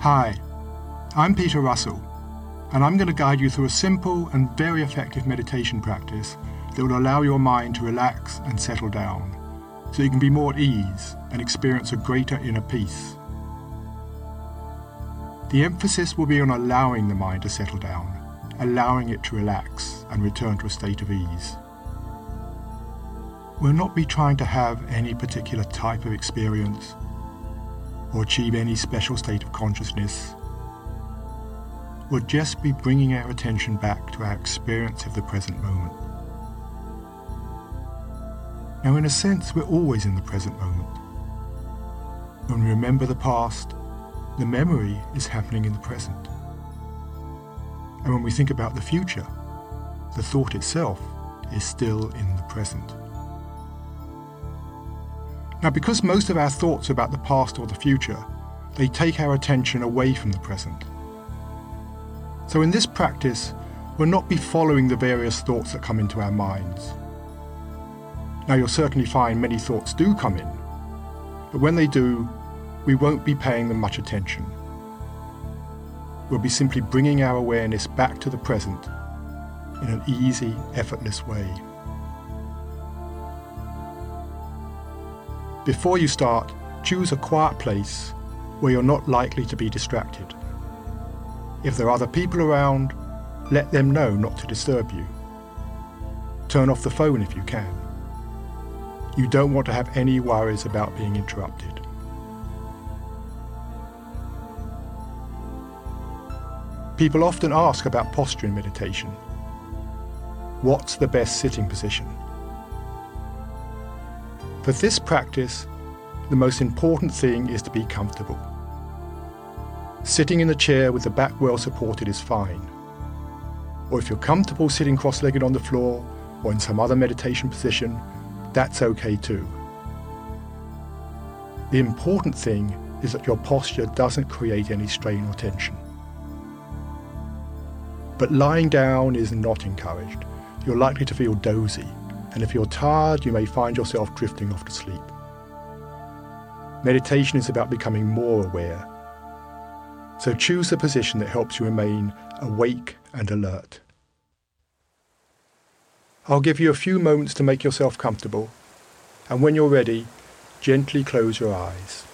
Hi, I'm Peter Russell, and I'm going to guide you through a simple and very effective meditation practice that will allow your mind to relax and settle down so you can be more at ease and experience a greater inner peace. The emphasis will be on allowing the mind to settle down, allowing it to relax and return to a state of ease. We'll not be trying to have any particular type of experience or achieve any special state of consciousness. We'll just be bringing our attention back to our experience of the present moment. Now, in a sense, we're always in the present moment. When we remember the past, the memory is happening in the present. And when we think about the future, the thought itself is still in the present. Now, because most of our thoughts about the past or the future, they take our attention away from the present. So, in this practice, we'll not be following the various thoughts that come into our minds. Now, you'll certainly find many thoughts do come in, but when they do, we won't be paying them much attention. We'll be simply bringing our awareness back to the present in an easy, effortless way. Before you start, choose a quiet place where you're not likely to be distracted. If there are other people around, let them know not to disturb you. Turn off the phone if you can. You don't want to have any worries about being interrupted. People often ask about posture in meditation. What's the best sitting position? For this practice, the most important thing is to be comfortable. Sitting in the chair with the back well supported is fine. Or if you're comfortable sitting cross legged on the floor or in some other meditation position, that's okay too. The important thing is that your posture doesn't create any strain or tension. But lying down is not encouraged. You're likely to feel dozy and if you're tired, you may find yourself drifting off to sleep. Meditation is about becoming more aware. So choose a position that helps you remain awake and alert. I'll give you a few moments to make yourself comfortable, and when you're ready, gently close your eyes.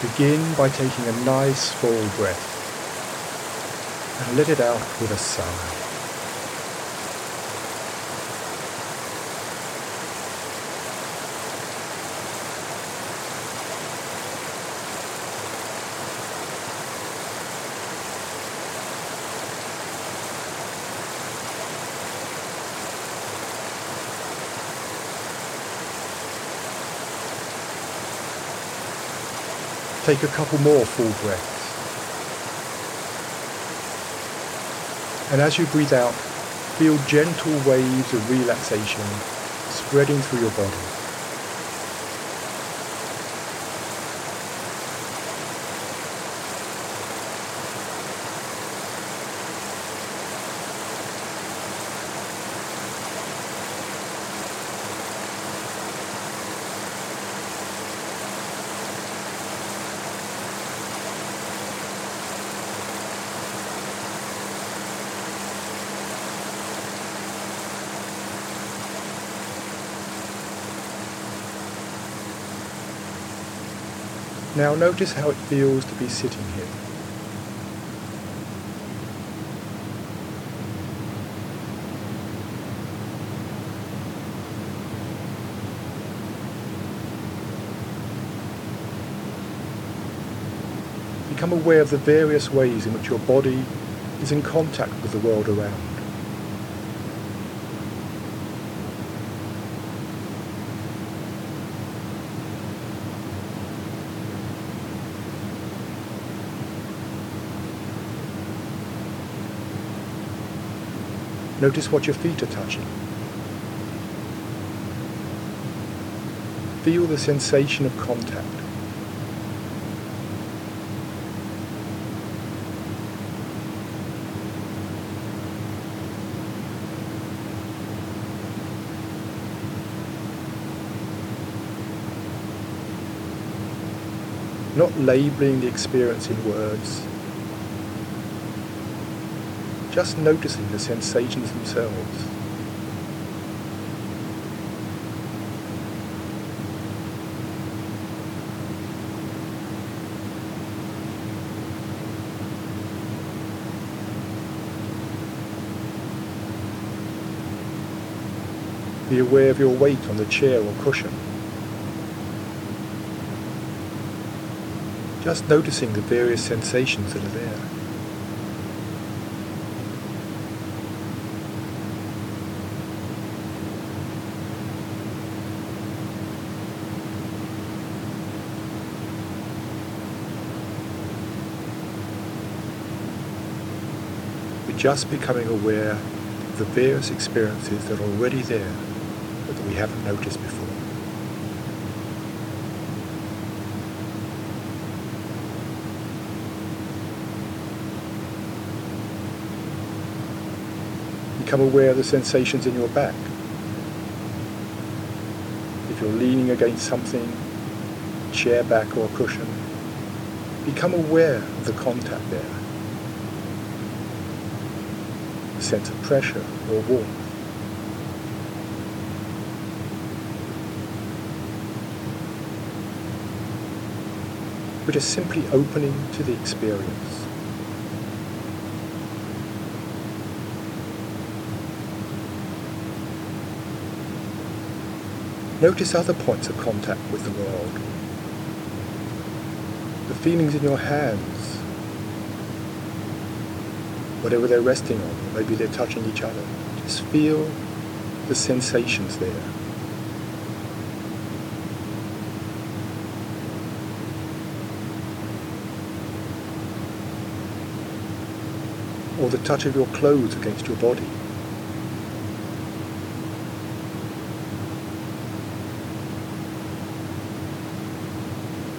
Begin by taking a nice full breath and let it out with a sigh. Take a couple more full breaths. And as you breathe out, feel gentle waves of relaxation spreading through your body. Now notice how it feels to be sitting here. Become aware of the various ways in which your body is in contact with the world around. Notice what your feet are touching. Feel the sensation of contact. Not labeling the experience in words, just noticing the sensations themselves. Be aware of your weight on the chair or cushion. Just noticing the various sensations that are there. Just becoming aware of the various experiences that are already there but that we haven't noticed before. Become aware of the sensations in your back. If you're leaning against something, chair back or cushion, become aware of the contact there. Sense of pressure or warmth. We're just simply opening to the experience. Notice other points of contact with the world. The feelings in your hands whatever they're resting on, maybe they're touching each other. Just feel the sensations there. Or the touch of your clothes against your body.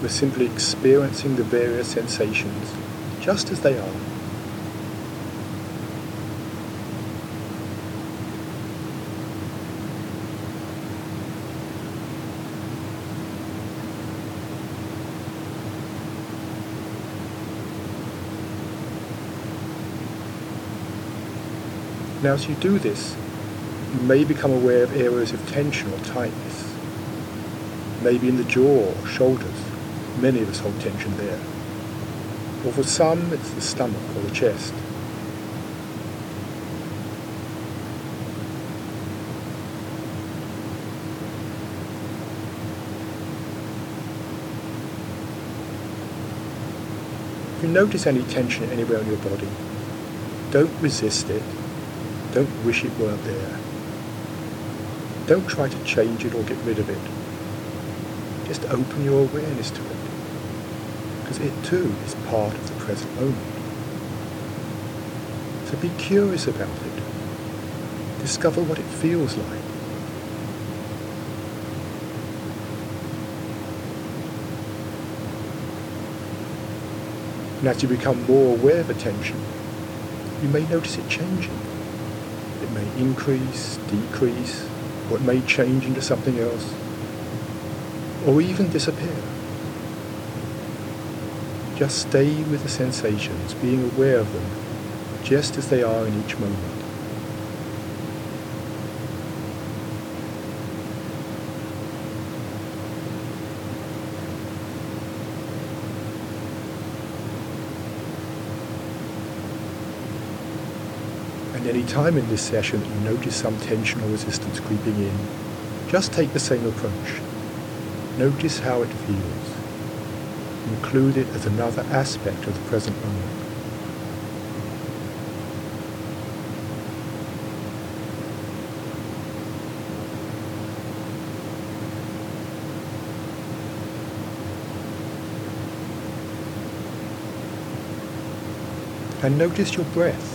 We're simply experiencing the various sensations just as they are. Now, as you do this, you may become aware of areas of tension or tightness, maybe in the jaw or shoulders, Many of us hold tension there. Or for some, it's the stomach or the chest. If you notice any tension anywhere in your body, don't resist it. Don't wish it weren't there. Don't try to change it or get rid of it. Just open your awareness to it. Because it too is part of the present moment. So be curious about it. Discover what it feels like. And as you become more aware of attention, you may notice it changing. It may increase, decrease, or it may change into something else, or even disappear. Just stay with the sensations, being aware of them, just as they are in each moment. Any time in this session that you notice some tension or resistance creeping in, just take the same approach. Notice how it feels. Include it as another aspect of the present moment. And notice your breath.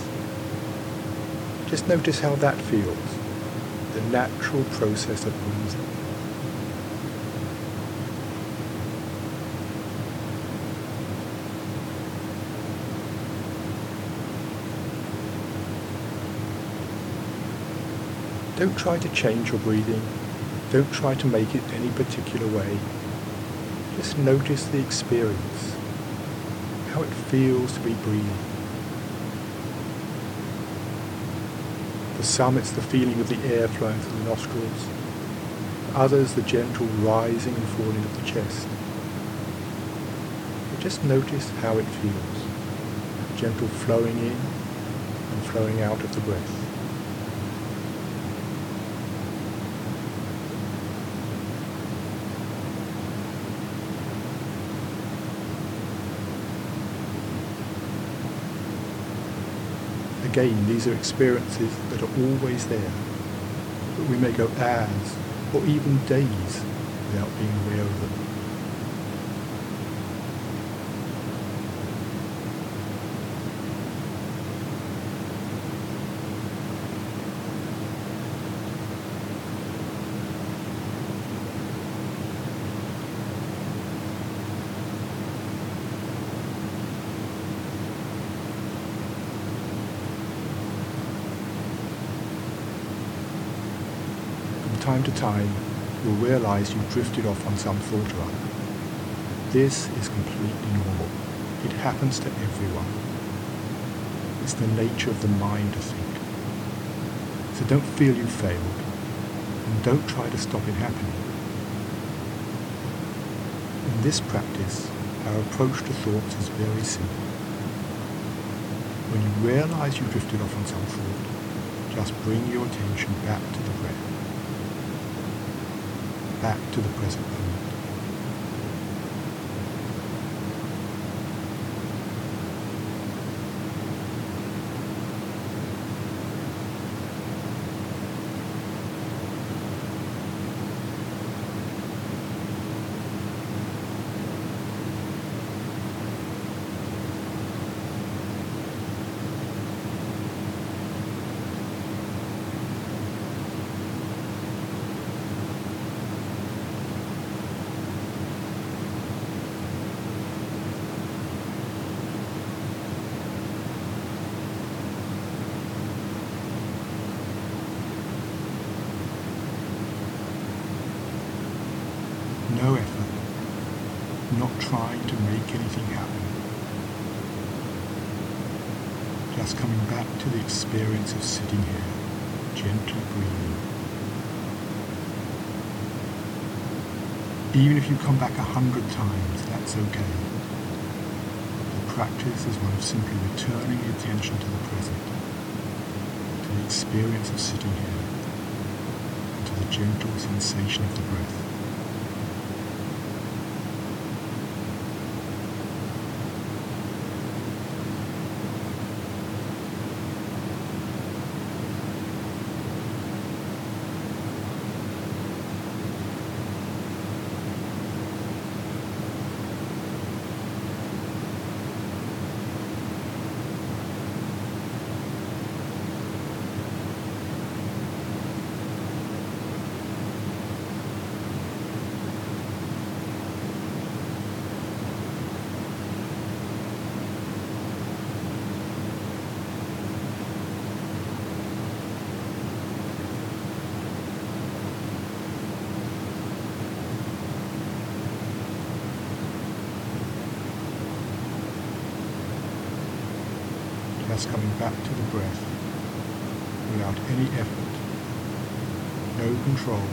Just notice how that feels, the natural process of breathing. Don't try to change your breathing. Don't try to make it any particular way. Just notice the experience, how it feels to be breathing. For some, it's the feeling of the air flowing through the nostrils. For others, the gentle rising and falling of the chest. But just notice how it feels. Gentle flowing in and flowing out of the breath. Again, these are experiences that are always there, but we may go hours or even days without being aware of them. Time to time, you'll realize you've drifted off on some thought or other. This is completely normal. It happens to everyone. It's the nature of the mind to think. So don't feel you failed, and don't try to stop it happening. In this practice, our approach to thoughts is very simple. When you realize you drifted off on some thought, just bring your attention back to the breath back to the present moment. Not trying to make anything happen. Just coming back to the experience of sitting here, gently breathing. Even if you come back a hundred times, that's okay. The practice is one of simply returning the attention to the present, to the experience of sitting here, and to the gentle sensation of the breath. Coming back to the breath without any effort, no control,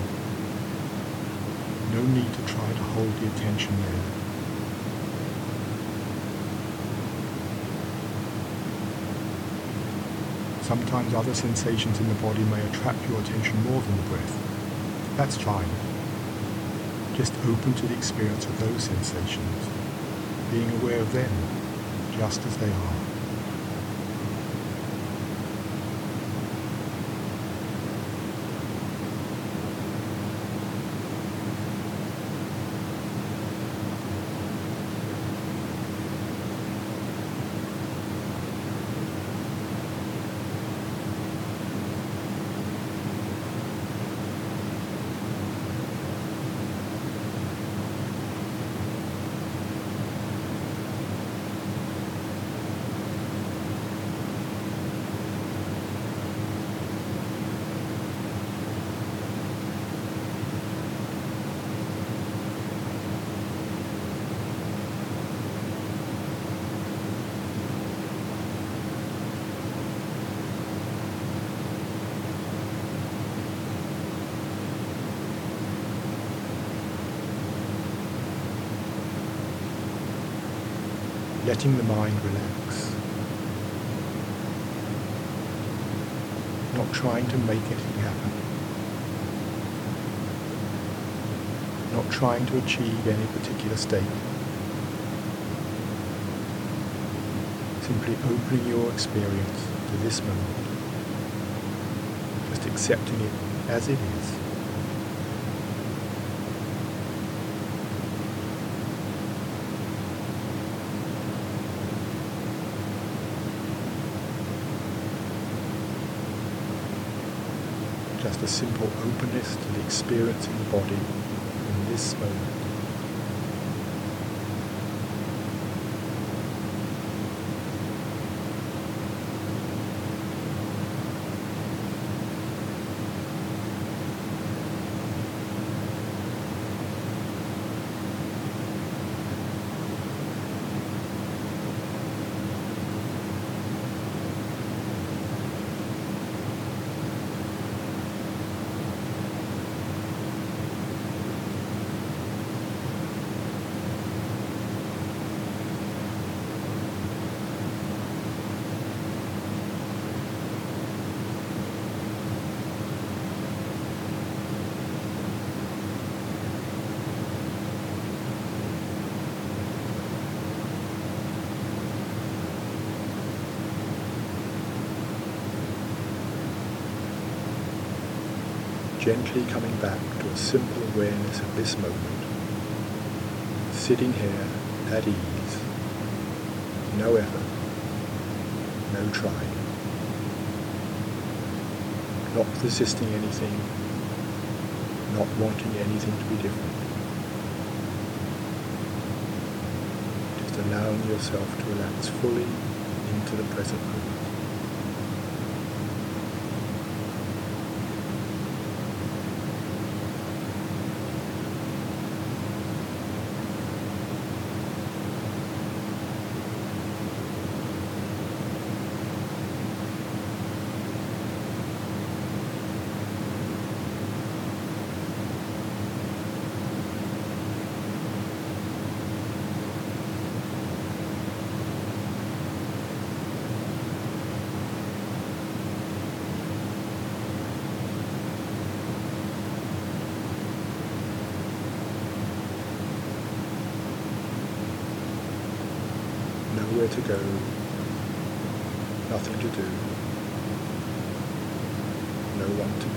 no need to try to hold the attention there. Sometimes other sensations in the body may attract your attention more than the breath. That's fine. Just open to the experience of those sensations, being aware of them just as they are. Letting the mind relax. Not trying to make anything happen. Not trying to achieve any particular state. Simply opening your experience to this moment. Just accepting it as it is. Simple openness to the experience in the body in this moment. Gently coming back to a simple awareness of this moment, sitting here at ease, no effort, no trying, not resisting anything, not wanting anything to be different. Just allowing yourself to relax fully into the present moment. To go, nothing to do, no one to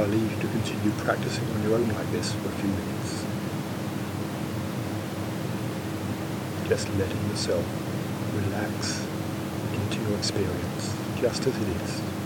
I'll leave you to continue practicing on your own like this for a few minutes. Just letting yourself relax into your experience just as it is.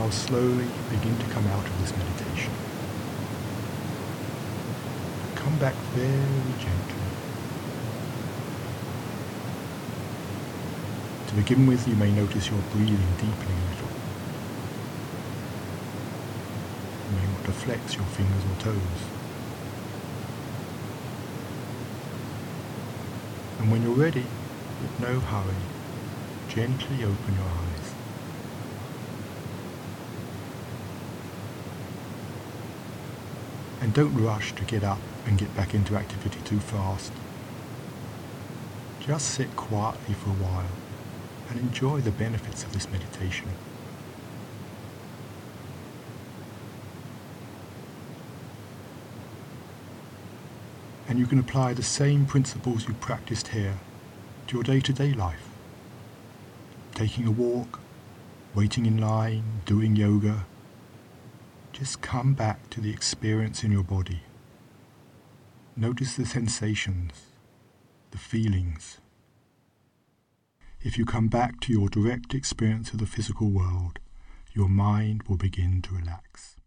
Now slowly begin to come out of this meditation. Come back very gently. To begin with, you may notice you're breathing deeply a little. You may want to flex your fingers or toes. And when you're ready, with no hurry, gently open your eyes. And don't rush to get up and get back into activity too fast. Just sit quietly for a while and enjoy the benefits of this meditation. And you can apply the same principles you practiced here to your day-to-day life. Taking a walk, waiting in line, doing yoga. Just come back to the experience in your body. Notice the sensations, the feelings. If you come back to your direct experience of the physical world, your mind will begin to relax.